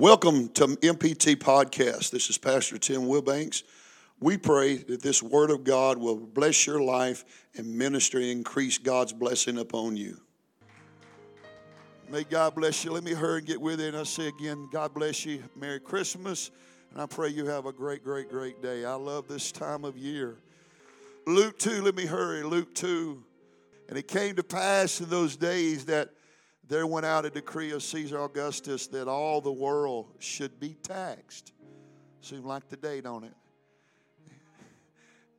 Welcome to MPT Podcast. This is Pastor Tim Wilbanks. We pray that this Word of God will bless your life and ministry increase God's blessing upon you. May God bless you. Let me hurry and get with it. And I say again, God bless you. Merry Christmas. And I pray you have a great, great, great day. I love this time of year. Luke 2, let me hurry. Luke 2. And it came to pass in those days that there went out a decree of Caesar Augustus that all the world should be taxed. Seems like today, don't it?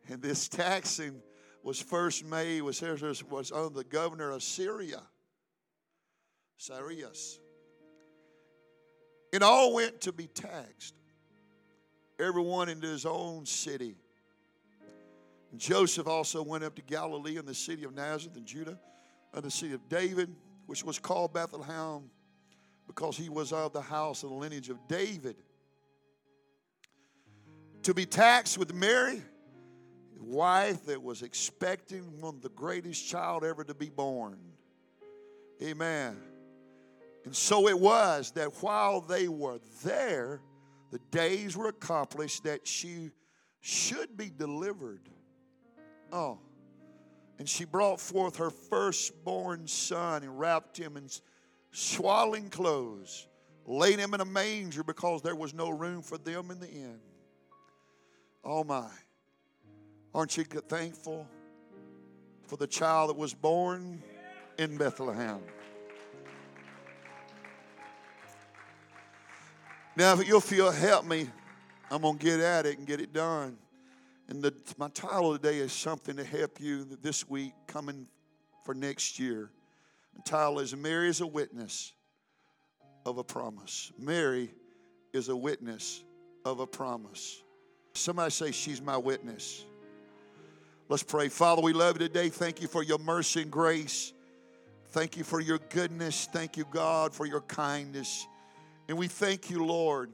And this taxing was first made was, was on the governor of Syria, Cyrus. It all went to be taxed. Everyone into his own city. And Joseph also went up to Galilee in the city of Nazareth in Judah, in the city of David which was called Bethlehem because he was of the house and lineage of David. To be taxed with Mary, wife that was expecting one of the greatest child ever to be born. Amen. And so it was that while they were there, the days were accomplished that she should be delivered. Oh. And she brought forth her firstborn son and wrapped him in swaddling clothes, laid him in a manger because there was no room for them in the inn. Oh my. Aren't you thankful for the child that was born in Bethlehem? Now, if you'll feel help me, I'm going to get at it and get it done. And the, my title today is something to help you this week coming for next year. The title is Mary is a Witness of a Promise. Mary is a witness of a promise. Somebody say, She's my witness. Let's pray. Father, we love you today. Thank you for your mercy and grace. Thank you for your goodness. Thank you, God, for your kindness. And we thank you, Lord,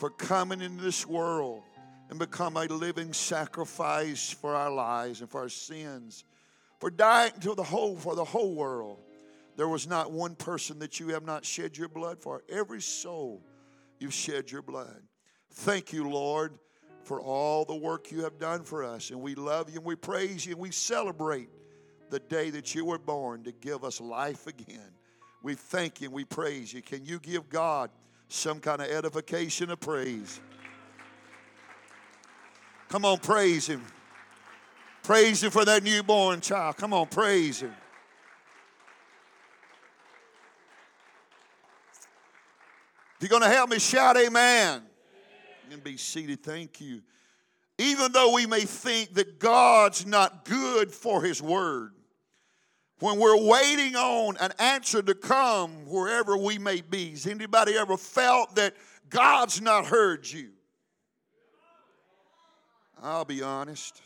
for coming into this world and become a living sacrifice for our lives and for our sins, for dying to the whole for the whole world. There was not one person that you have not shed your blood for. Every soul you've shed your blood. Thank you, Lord, for all the work you have done for us. And we love you and we praise you and we celebrate the day that you were born to give us life again. We thank you and we praise you. Can you give God some kind of edification of praise? Come on, praise Him. Praise Him for that newborn child. Come on, praise Him. If you're going to help me, shout amen. And be seated. Thank you. Even though we may think that God's not good for His word, when we're waiting on an answer to come wherever we may be, has anybody ever felt that God's not heard you? I'll be honest.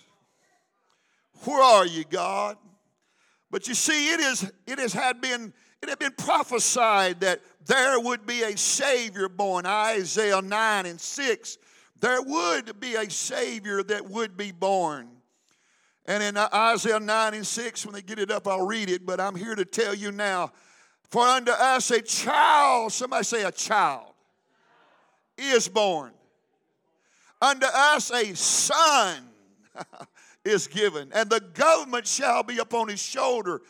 Where are you, God? But you see, it is it has had been it had been prophesied that there would be a Savior born. Isaiah 9 and 6. There would be a Savior that would be born. And in Isaiah 9 and 6, when they get it up, I'll read it, but I'm here to tell you now. For unto us a child, somebody say a child, is born Unto us a son is given, and the government shall be upon his shoulder.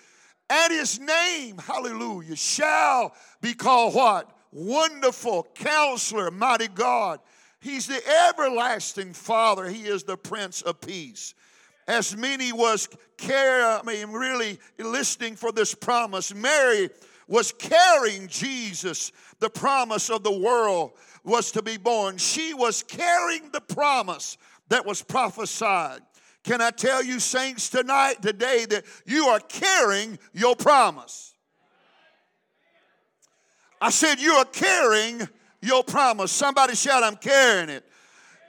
And his name, hallelujah, shall be called what? Wonderful Counselor, Mighty God. He's the everlasting Father. He is the Prince of Peace. As many was care, I mean, really listening for this promise, Mary was carrying Jesus, the promise of the world was to be born. She was carrying the promise that was prophesied. Can I tell you, saints, tonight, today, that you are carrying your promise? I said, You are carrying your promise. Somebody shout, I'm carrying it.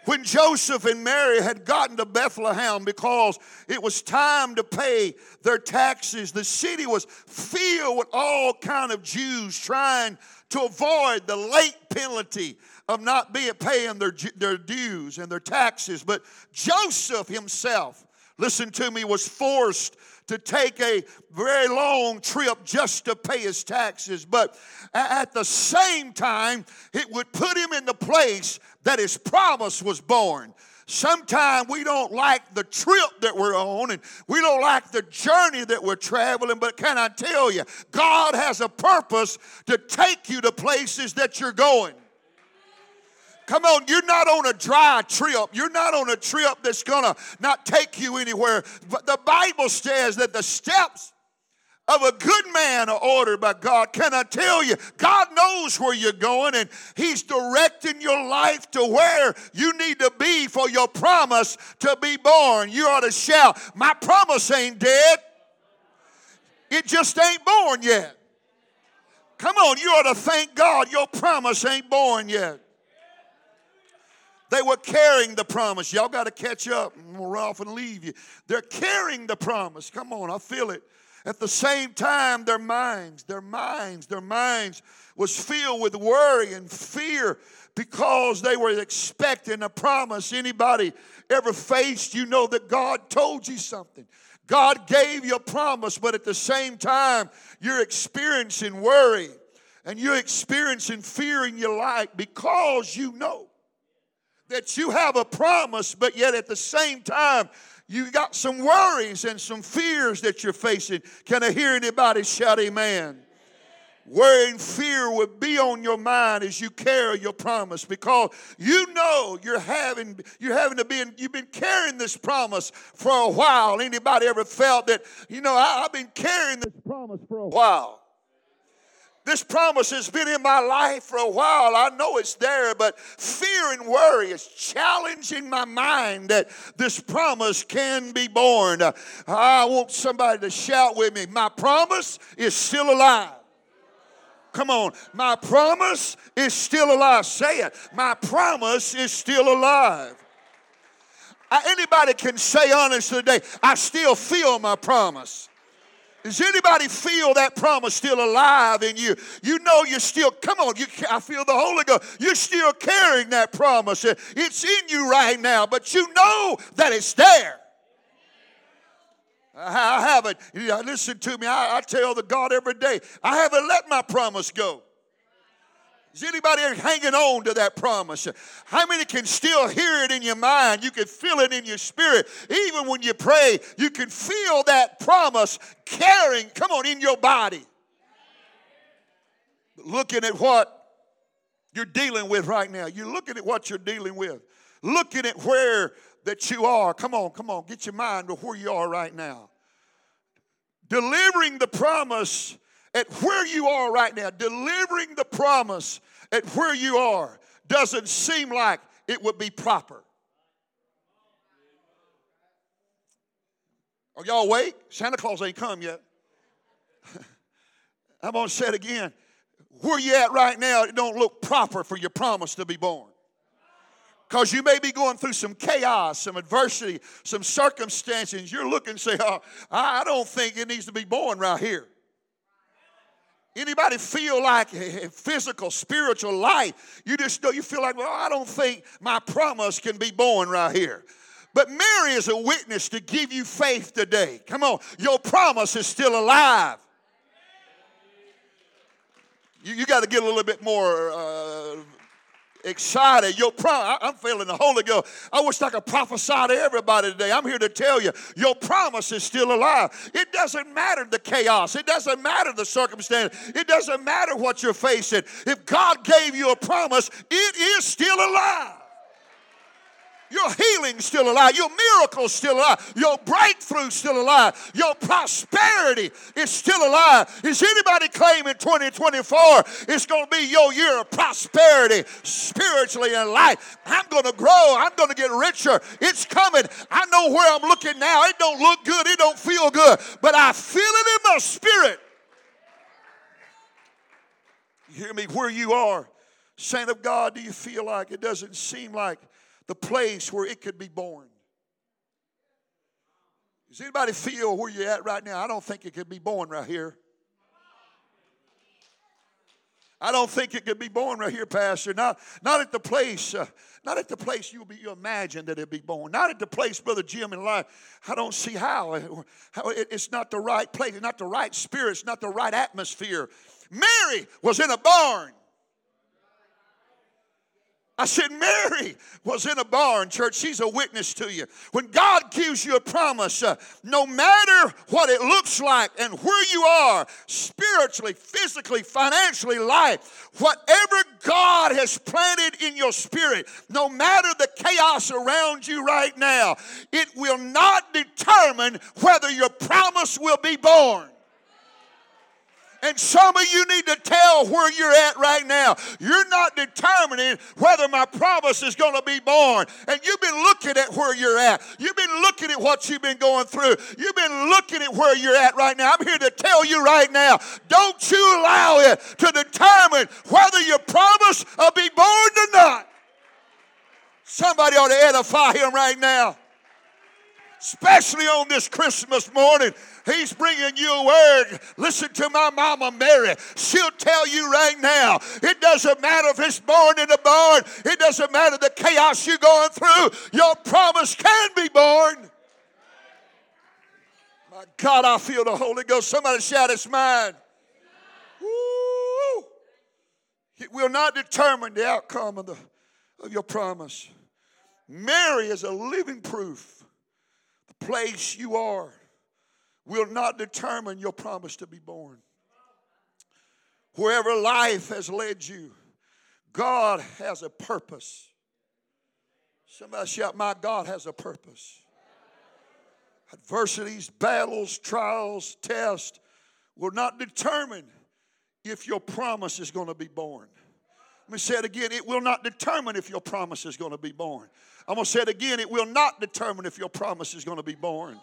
When Joseph and Mary had gotten to Bethlehem because it was time to pay their taxes, the city was filled with all kind of Jews trying to avoid the late penalty of not being paying their, their dues and their taxes. But Joseph himself listen to me, was forced to take a very long trip just to pay his taxes. But at the same time, it would put him in the place that his promise was born. Sometimes we don't like the trip that we're on and we don't like the journey that we're traveling, but can I tell you, God has a purpose to take you to places that you're going. Come on, you're not on a dry trip. You're not on a trip that's going to not take you anywhere. But the Bible says that the steps of a good man are ordered by God. Can I tell you, God knows where you're going and He's directing your life to where you need to be for your promise to be born. You ought to shout, My promise ain't dead, it just ain't born yet. Come on, you ought to thank God your promise ain't born yet. They were carrying the promise. Y'all got to catch up. Run off and leave you. They're carrying the promise. Come on, I feel it. At the same time, their minds, their minds, their minds was filled with worry and fear because they were expecting a promise. Anybody ever faced, you know that God told you something. God gave you a promise, but at the same time, you're experiencing worry and you're experiencing fear in your life because you know that you have a promise, but yet at the same time, you got some worries and some fears that you're facing. Can I hear anybody shout amen? Worry and fear will be on your mind as you carry your promise because you know you're having you're having to be in, you've been carrying this promise for a while. Anybody ever felt that, you know, I, I've been carrying this promise for a while. This promise has been in my life for a while. I know it's there, but fear and worry is challenging my mind that this promise can be born. I want somebody to shout with me My promise is still alive. Come on, my promise is still alive. Say it. My promise is still alive. Anybody can say honestly today, I still feel my promise. Does anybody feel that promise still alive in you? You know you're still, come on, you, I feel the Holy Ghost. You're still carrying that promise. It's in you right now, but you know that it's there. I haven't, listen to me, I, I tell the God every day, I haven't let my promise go. Is anybody hanging on to that promise? How many can still hear it in your mind? You can feel it in your spirit. Even when you pray, you can feel that promise carrying, come on, in your body. Looking at what you're dealing with right now. You're looking at what you're dealing with. Looking at where that you are. Come on, come on, get your mind to where you are right now. Delivering the promise at where you are right now, delivering the promise at where you are, doesn't seem like it would be proper. Are y'all awake? Santa Claus ain't come yet. I'm going to say it again. Where you at right now, it don't look proper for your promise to be born. Because you may be going through some chaos, some adversity, some circumstances. You're looking and say, oh, I don't think it needs to be born right here. Anybody feel like physical, spiritual life? You just know you feel like, well, I don't think my promise can be born right here. But Mary is a witness to give you faith today. Come on, your promise is still alive. You, you got to get a little bit more uh, excited. Your I'm feeling the Holy Ghost. I wish I could prophesy to everybody today. I'm here to tell you, your promise is still alive. It doesn't matter the chaos. It doesn't matter the circumstance. It doesn't matter what you're facing. If God gave you a promise, it is still alive. Your healing's still alive. Your miracle's still alive. Your breakthrough's still alive. Your prosperity is still alive. Is anybody claiming 2024 is going to be your year of prosperity spiritually and life? I'm going to grow. I'm going to get richer. It's coming. I know where I'm looking now. It don't look good. It don't feel good. But I feel it in my spirit. You hear me? Where you are, saint of God, do you feel like it doesn't seem like the place where it could be born. Does anybody feel where you're at right now? I don't think it could be born right here. I don't think it could be born right here, Pastor. Not, not at the place, uh, not at the place you, be, you imagine that it'd be born. Not at the place, Brother Jim, in life. I don't see how. how it, it's not the right place. Not the right spirit. It's not the right atmosphere. Mary was in a barn. I said, Mary was in a barn, church. She's a witness to you. When God gives you a promise, uh, no matter what it looks like and where you are, spiritually, physically, financially, life, whatever God has planted in your spirit, no matter the chaos around you right now, it will not determine whether your promise will be born. And some of you need to tell where you're at right now. You're not determining whether my promise is going to be born. And you've been looking at where you're at. You've been looking at what you've been going through. You've been looking at where you're at right now. I'm here to tell you right now don't you allow it to determine whether your promise will be born or not. Somebody ought to edify him right now especially on this Christmas morning. He's bringing you a word. Listen to my mama Mary. She'll tell you right now. It doesn't matter if it's born in a barn. It doesn't matter the chaos you're going through. Your promise can be born. My God, I feel the Holy Ghost. Somebody shout, it's mine. Woo! It will not determine the outcome of, the, of your promise. Mary is a living proof. Place you are will not determine your promise to be born. Wherever life has led you, God has a purpose. Somebody shout, My God has a purpose. Adversities, battles, trials, tests will not determine if your promise is going to be born. Me say it again. It will not determine if your promise is going to be born. I'm going to say it again. It will not determine if your promise is going to be born.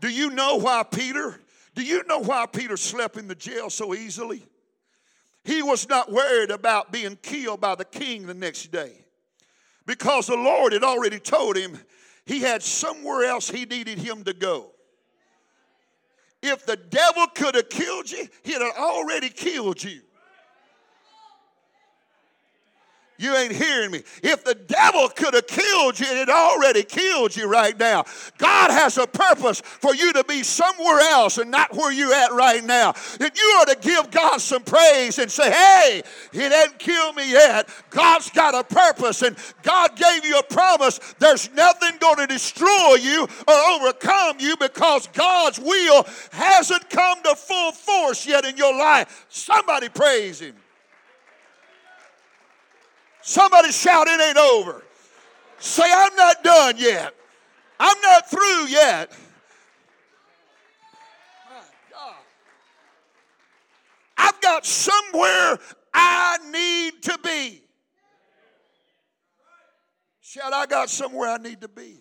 Do you know why Peter? Do you know why Peter slept in the jail so easily? He was not worried about being killed by the king the next day because the Lord had already told him he had somewhere else he needed him to go. If the devil could have killed you, he'd have already killed you. You ain't hearing me. If the devil could have killed you, it already killed you right now. God has a purpose for you to be somewhere else and not where you're at right now. If you are to give God some praise and say, hey, he didn't kill me yet. God's got a purpose and God gave you a promise. There's nothing going to destroy you or overcome you because God's will hasn't come to full force yet in your life. Somebody praise Him. Somebody shout, It ain't over. Say, I'm not done yet. I'm not through yet. I've got somewhere I need to be. Shout, I got somewhere I need to be.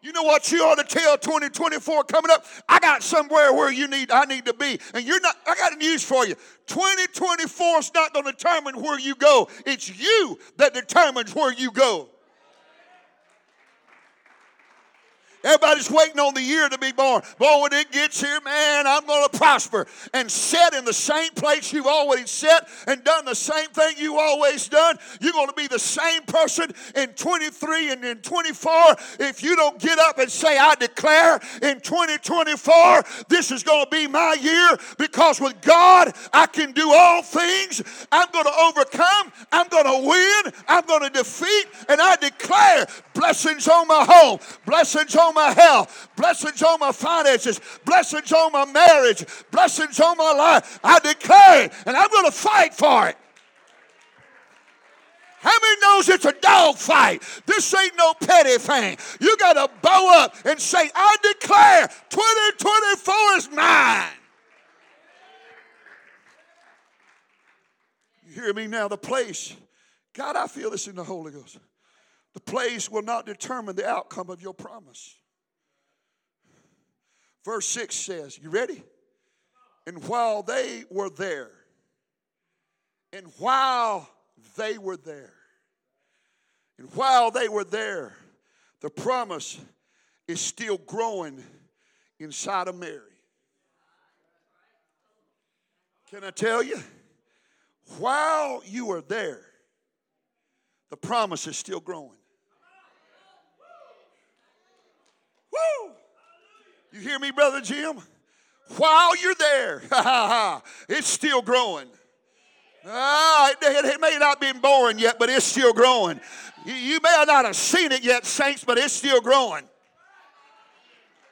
You know what you ought to tell 2024 coming up? I got somewhere where you need I need to be. And you're not I got news for you. 2024 is not going to determine where you go. It's you that determines where you go. Everybody's waiting on the year to be born. Boy, when it gets here, man, I'm going to prosper and sit in the same place you've always sat and done the same thing you always done. You're going to be the same person in 23 and in 24 if you don't get up and say, I declare in 2024, this is going to be my year because with God, I can do all things. I'm going to overcome. I'm going to win. I'm going to defeat. And I declare blessings on my home, blessings on my health, blessings on my finances, blessings on my marriage, blessings on my life. I declare it, and I'm going to fight for it. How many knows it's a dog fight? This ain't no petty thing. You got to bow up and say, I declare 2024 is mine. You hear me now? The place, God, I feel this in the Holy Ghost. The place will not determine the outcome of your promise. Verse 6 says, You ready? And while they were there, and while they were there, and while they were there, the promise is still growing inside of Mary. Can I tell you? While you are there, the promise is still growing. Woo! You hear me, Brother Jim? While you're there, it's still growing. Ah, it, it, may not be born yet, but it's still growing. You, you may not have seen it yet, saints, but it's still growing.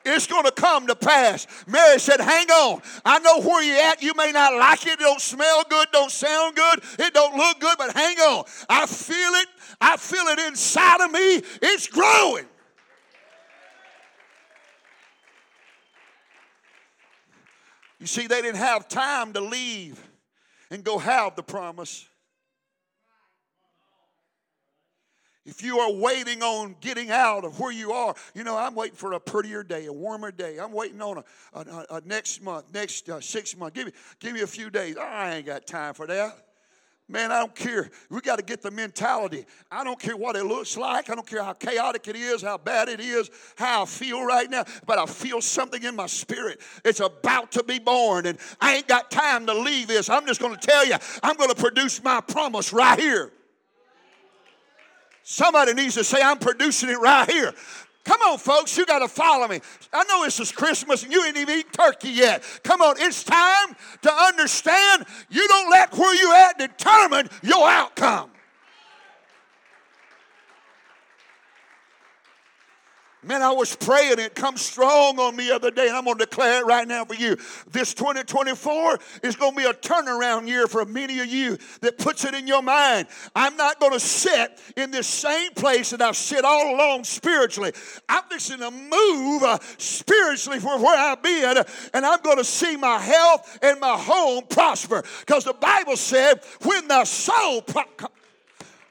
It's going to come to pass. Mary said, Hang on. I know where you're at. You may not like it. It don't smell good, don't sound good, it don't look good, but hang on. I feel it. I feel it inside of me. It's growing. You see, they didn't have time to leave and go have the promise. If you are waiting on getting out of where you are, you know, I'm waiting for a prettier day, a warmer day. I'm waiting on a, a, a next month, next uh, six months. Give me, give me a few days. I ain't got time for that. Man, I don't care. We got to get the mentality. I don't care what it looks like. I don't care how chaotic it is, how bad it is, how I feel right now, but I feel something in my spirit. It's about to be born, and I ain't got time to leave this. I'm just going to tell you, I'm going to produce my promise right here. Somebody needs to say, I'm producing it right here. Come on, folks, you got to follow me. I know this is Christmas and you ain't even eaten turkey yet. Come on, it's time to understand you don't let where you at determine your outcome. Man, I was praying, it come strong on me the other day, and I'm going to declare it right now for you. This 2024 is going to be a turnaround year for many of you that puts it in your mind. I'm not going to sit in this same place that I've sit all along spiritually. I'm fixing to move uh, spiritually from where I've been, and I'm going to see my health and my home prosper. Because the Bible said, when the soul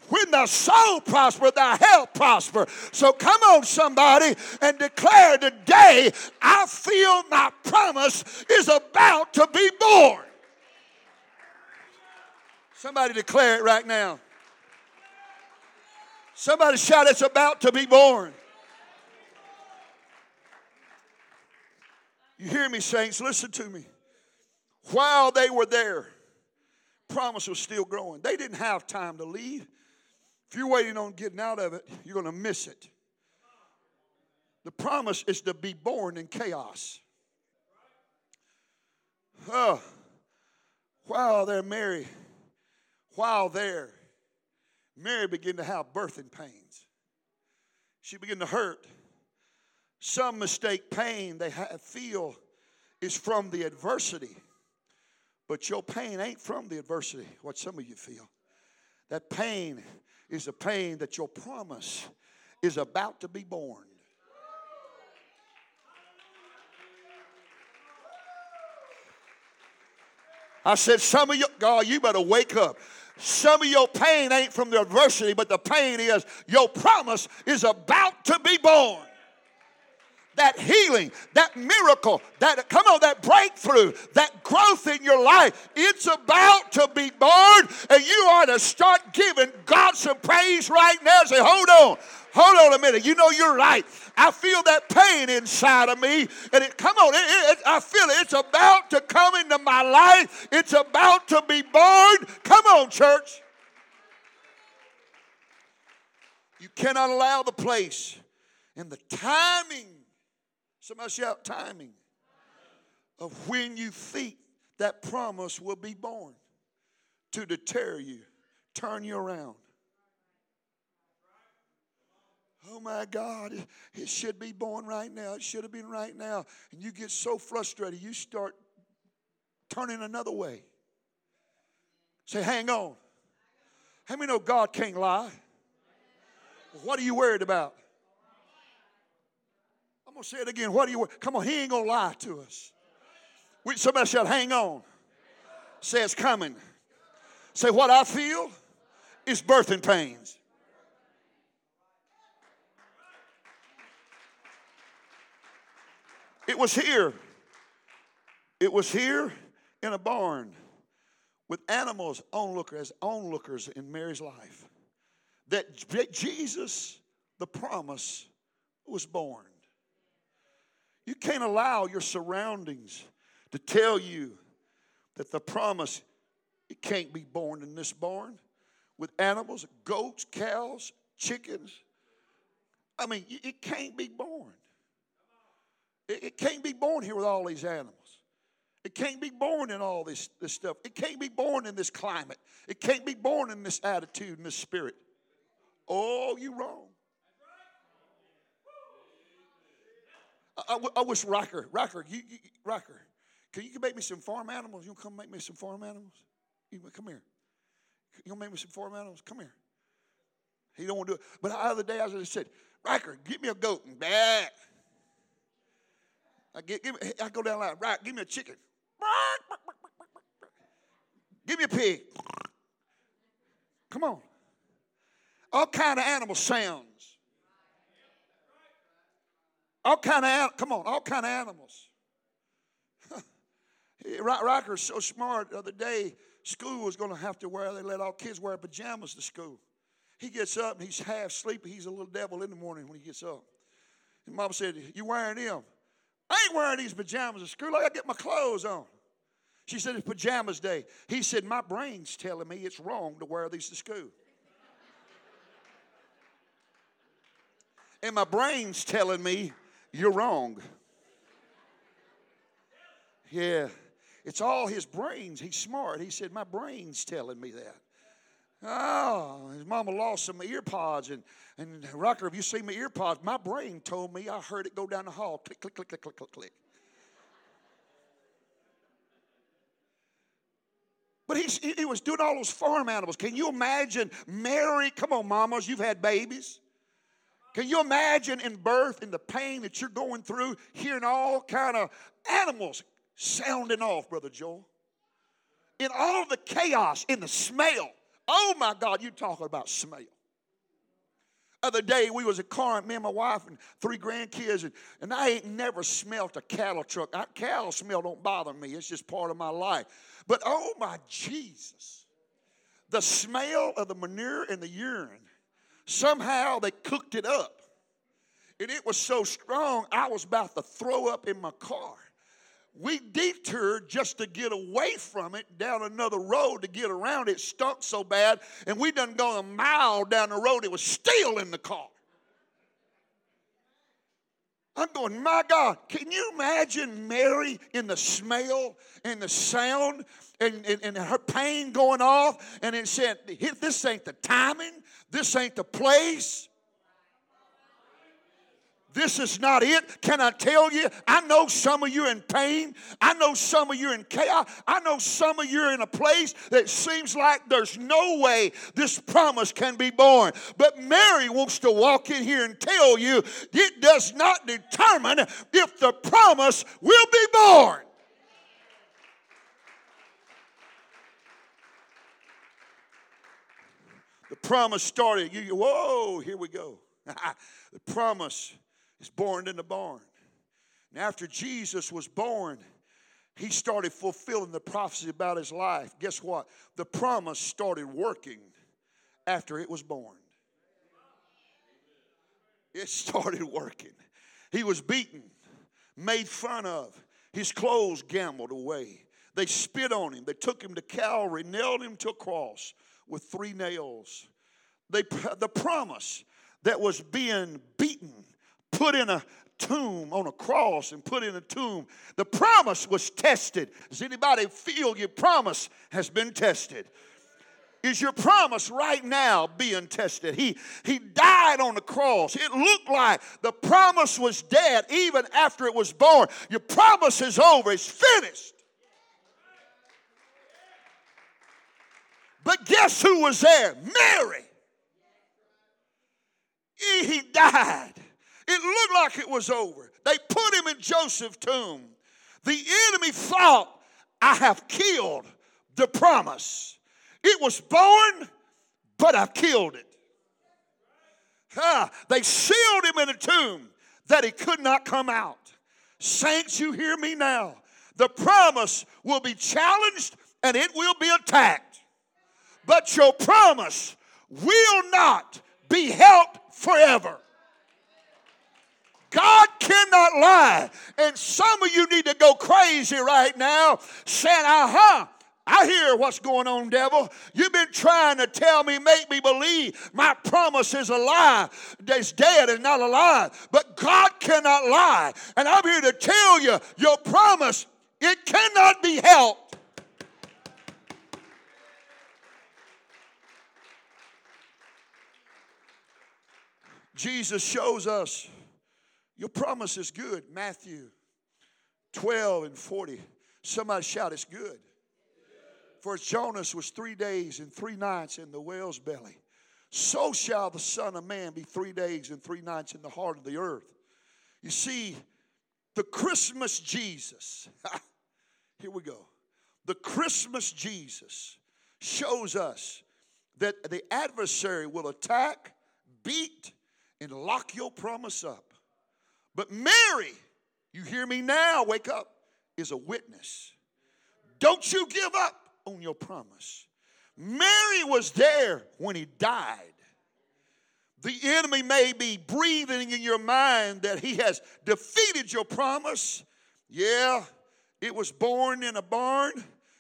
when the soul prosper, the health prosper. So come on, somebody, and declare today, I feel my promise is about to be born. Somebody declare it right now. Somebody shout, It's about to be born. You hear me, saints? Listen to me. While they were there, promise was still growing. They didn't have time to leave. If you're waiting on getting out of it, you're going to miss it. The promise is to be born in chaos. Oh, while they're Mary, while there, Mary began to have birthing pains. She began to hurt. Some mistake pain they feel is from the adversity, but your pain ain't from the adversity, what some of you feel. That pain is the pain that your promise is about to be born. I said, some of you, God, you better wake up. Some of your pain ain't from the adversity, but the pain is your promise is about to be born that healing, that miracle, that come on, that breakthrough, that growth in your life. It's about to be born, and you ought to start giving God some praise right now. Say, hold on. Hold on a minute. You know you're right. I feel that pain inside of me, and it come on. It, it, I feel it. It's about to come into my life. It's about to be born. Come on, church. You cannot allow the place and the timing Somebody shout timing of when you think that promise will be born to deter you, turn you around. Oh my God, it should be born right now. It should have been right now. And you get so frustrated, you start turning another way. Say, hang on. How many know God can't lie? What are you worried about? I'm going to say it again. What do you, come on, he ain't going to lie to us. We, somebody shout, hang on. Say it's coming. Say, what I feel is birthing pains. It was here. It was here in a barn with animals onlookers, onlookers in Mary's life. That Jesus, the promise, was born. You can't allow your surroundings to tell you that the promise it can't be born in this barn with animals, goats, cows, chickens. I mean, it can't be born. It can't be born here with all these animals. It can't be born in all this, this stuff. It can't be born in this climate. It can't be born in this attitude and this spirit. Oh, you wrong. I, I, I wish Rocker, Rocker, you, you, Rocker, can you make me some farm animals? You come make me some farm animals? You come here. You make me some farm animals? Come here. He don't want to do it. But the other day I just said, Riker, get me a goat and back. I get, give me, I go down line, right, give me a chicken. Give me a pig. Come on. All kind of animal sounds. All kind of come on, all kind of animals. Rocker's so smart. The other day, school was going to have to wear. They let all kids wear pajamas to school. He gets up and he's half sleepy. He's a little devil in the morning when he gets up. And mom said, "You wearing them?" I ain't wearing these pajamas to school. I got to get my clothes on. She said, It's pajamas day. He said, My brain's telling me it's wrong to wear these to school. and my brain's telling me you're wrong. Yeah. It's all his brains. He's smart. He said, My brain's telling me that. Oh, his mama lost some ear pods. And, and Rocker, have you seen my ear pods? My brain told me I heard it go down the hall. Click, click, click, click, click, click, click. But he, he was doing all those farm animals. Can you imagine Mary? Come on, mamas, you've had babies. Can you imagine in birth and the pain that you're going through, hearing all kind of animals sounding off, Brother Joel? In all the chaos, in the smell. Oh my God, you talking about smell. Other day we was at Corinth, me and my wife and three grandkids, and, and I ain't never smelt a cattle truck. I, cattle smell don't bother me. It's just part of my life. But oh my Jesus, the smell of the manure and the urine, somehow they cooked it up. And it was so strong, I was about to throw up in my car we detoured just to get away from it down another road to get around it. Stunk so bad, and we done gone a mile down the road. It was still in the car. I'm going, my God, can you imagine Mary in the smell and the sound and, and, and her pain going off? And it said, This ain't the timing, this ain't the place. This is not it. Can I tell you? I know some of you in pain. I know some of you in chaos. I know some of you in a place that seems like there's no way this promise can be born. But Mary wants to walk in here and tell you it does not determine if the promise will be born. The promise started. You, whoa, here we go. the promise is born in the barn. And after Jesus was born, he started fulfilling the prophecy about his life. Guess what? The promise started working after it was born. It started working. He was beaten, made fun of, his clothes gambled away. They spit on him. They took him to Calvary, nailed him to a cross with three nails. They, the promise that was being beaten put in a tomb on a cross and put in a tomb. The promise was tested. Does anybody feel your promise has been tested? Is your promise right now being tested? He, he died on the cross. It looked like the promise was dead even after it was born. Your promise is over, it's finished. But guess who was there? Mary. He died. It looked like it was over. They put him in Joseph's tomb. The enemy thought, I have killed the promise. It was born, but I've killed it. Ah, they sealed him in a tomb that he could not come out. Saints, you hear me now. The promise will be challenged and it will be attacked. But your promise will not be held forever. God cannot lie. And some of you need to go crazy right now saying, uh huh. I hear what's going on, devil. You've been trying to tell me, make me believe my promise is a lie. It's dead and not alive. But God cannot lie. And I'm here to tell you, your promise, it cannot be helped. Jesus shows us your promise is good. Matthew 12 and 40. Somebody shout, It's good. For Jonas was three days and three nights in the whale's belly, so shall the Son of Man be three days and three nights in the heart of the earth. You see, the Christmas Jesus, here we go. The Christmas Jesus shows us that the adversary will attack, beat, and lock your promise up. But Mary, you hear me now, wake up, is a witness. Don't you give up on your promise. Mary was there when he died. The enemy may be breathing in your mind that he has defeated your promise. Yeah, it was born in a barn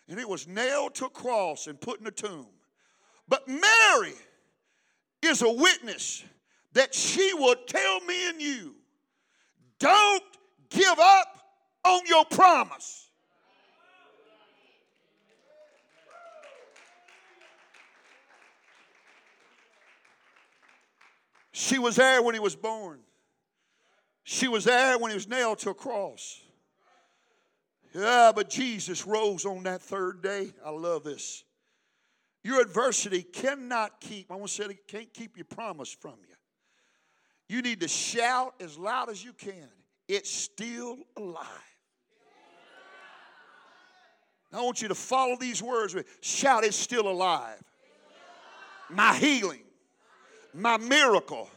and it was nailed to a cross and put in a tomb. But Mary is a witness that she will tell me and you don't give up on your promise. She was there when he was born. She was there when he was nailed to a cross. Yeah, but Jesus rose on that third day. I love this. Your adversity cannot keep, I want to say it can't keep your promise from you. You need to shout as loud as you can. It's still alive. I want you to follow these words. With shout, it's still alive. My healing, my miracle,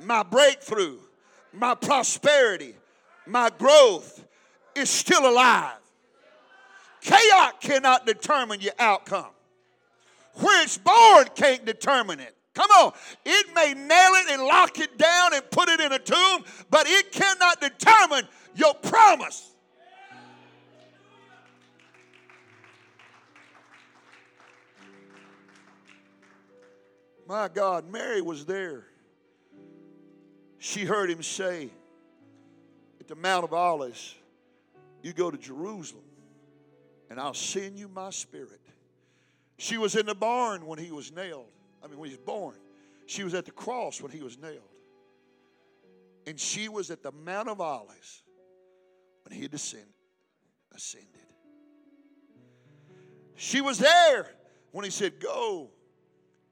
my breakthrough, my prosperity, my growth is still alive. Chaos cannot determine your outcome. Where it's born can't determine it. Come on. It may nail it and lock it down and put it in a tomb, but it cannot determine your promise. My God, Mary was there. She heard him say at the Mount of Olives, You go to Jerusalem, and I'll send you my spirit. She was in the barn when he was nailed. I mean, when he was born. She was at the cross when he was nailed. And she was at the Mount of Olives when he descended, ascended. She was there when he said, Go,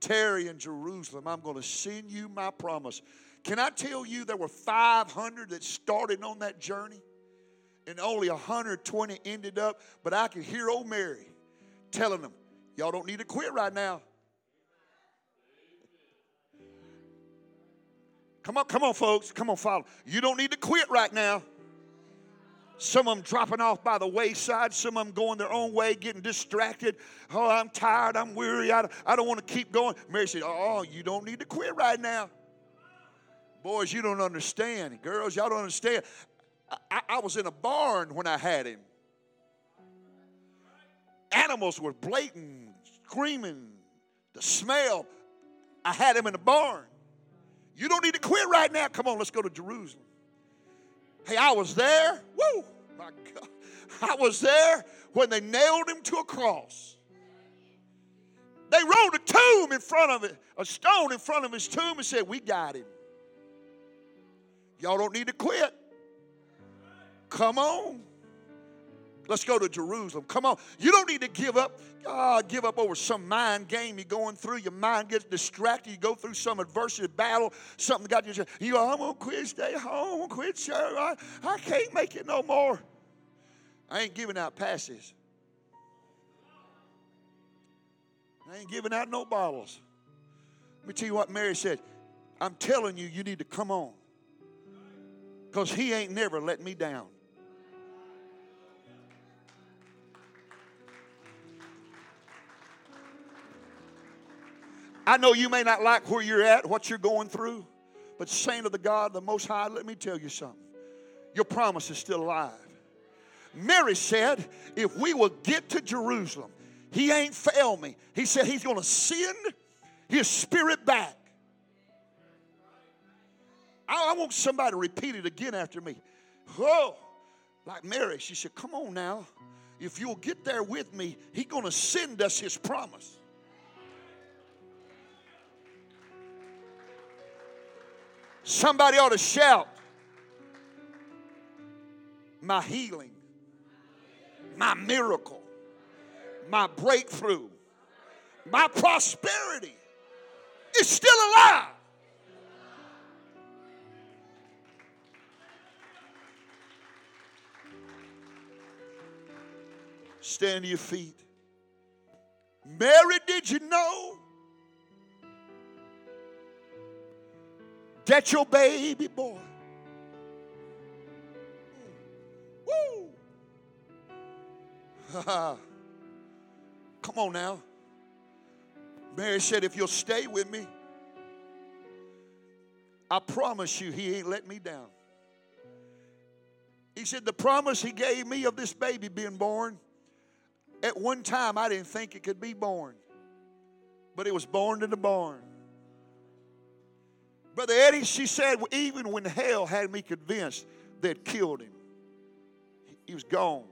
tarry in Jerusalem. I'm going to send you my promise. Can I tell you there were 500 that started on that journey? And only 120 ended up. But I could hear old Mary telling them, Y'all don't need to quit right now. Come on, come on, folks. Come on, follow. You don't need to quit right now. Some of them dropping off by the wayside, some of them going their own way, getting distracted. Oh, I'm tired, I'm weary, I, I don't want to keep going. Mary said, Oh, you don't need to quit right now. Boys, you don't understand. Girls, y'all don't understand. I, I was in a barn when I had him. Animals were blatant, screaming, the smell. I had him in a barn. You don't need to quit right now. Come on, let's go to Jerusalem. Hey, I was there. Woo! My God. I was there when they nailed him to a cross. They rolled a tomb in front of it, a stone in front of his tomb, and said, We got him. Y'all don't need to quit. Come on. Let's go to Jerusalem. Come on. You don't need to give up. Uh, give up over some mind game you're going through. Your mind gets distracted. You go through some adversity battle. Something got you. You go, I'm going to quit, stay home, quit church. I, I can't make it no more. I ain't giving out passes. I ain't giving out no bottles. Let me tell you what Mary said. I'm telling you, you need to come on. Because he ain't never let me down. I know you may not like where you're at, what you're going through, But, saint of the God, the Most High, let me tell you something. Your promise is still alive. Mary said, if we will get to Jerusalem, he ain't failed me. He said he's going to send his spirit back. I, I, want somebody to repeat it again after me. Oh, like Mary, she said, come on now. If you'll get there with me, he's going to send us his promise. Somebody ought to shout, My healing, my miracle, my breakthrough, my prosperity is still alive. Stand to your feet. Mary, did you know that your baby boy? Woo! Come on now. Mary said, if you'll stay with me, I promise you, he ain't let me down. He said, the promise he gave me of this baby being born, at one time I didn't think it could be born, but it was born in the barn. Brother Eddie, she said, even when hell had me convinced they'd killed him, he was gone.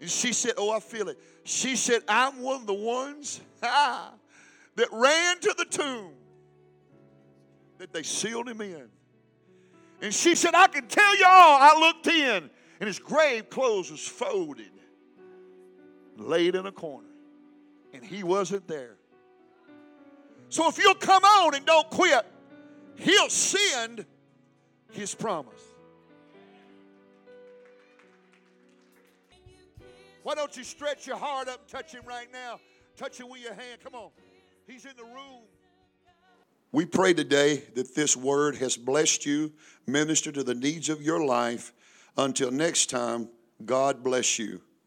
And she said, Oh, I feel it. She said, I'm one of the ones that ran to the tomb that they sealed him in. And she said, I can tell y'all, I looked in, and his grave clothes was folded, laid in a corner, and he wasn't there. So if you'll come on and don't quit, he'll send his promise. Why don't you stretch your heart up and touch him right now? Touch him with your hand. Come on. He's in the room. We pray today that this word has blessed you, ministered to the needs of your life. Until next time, God bless you.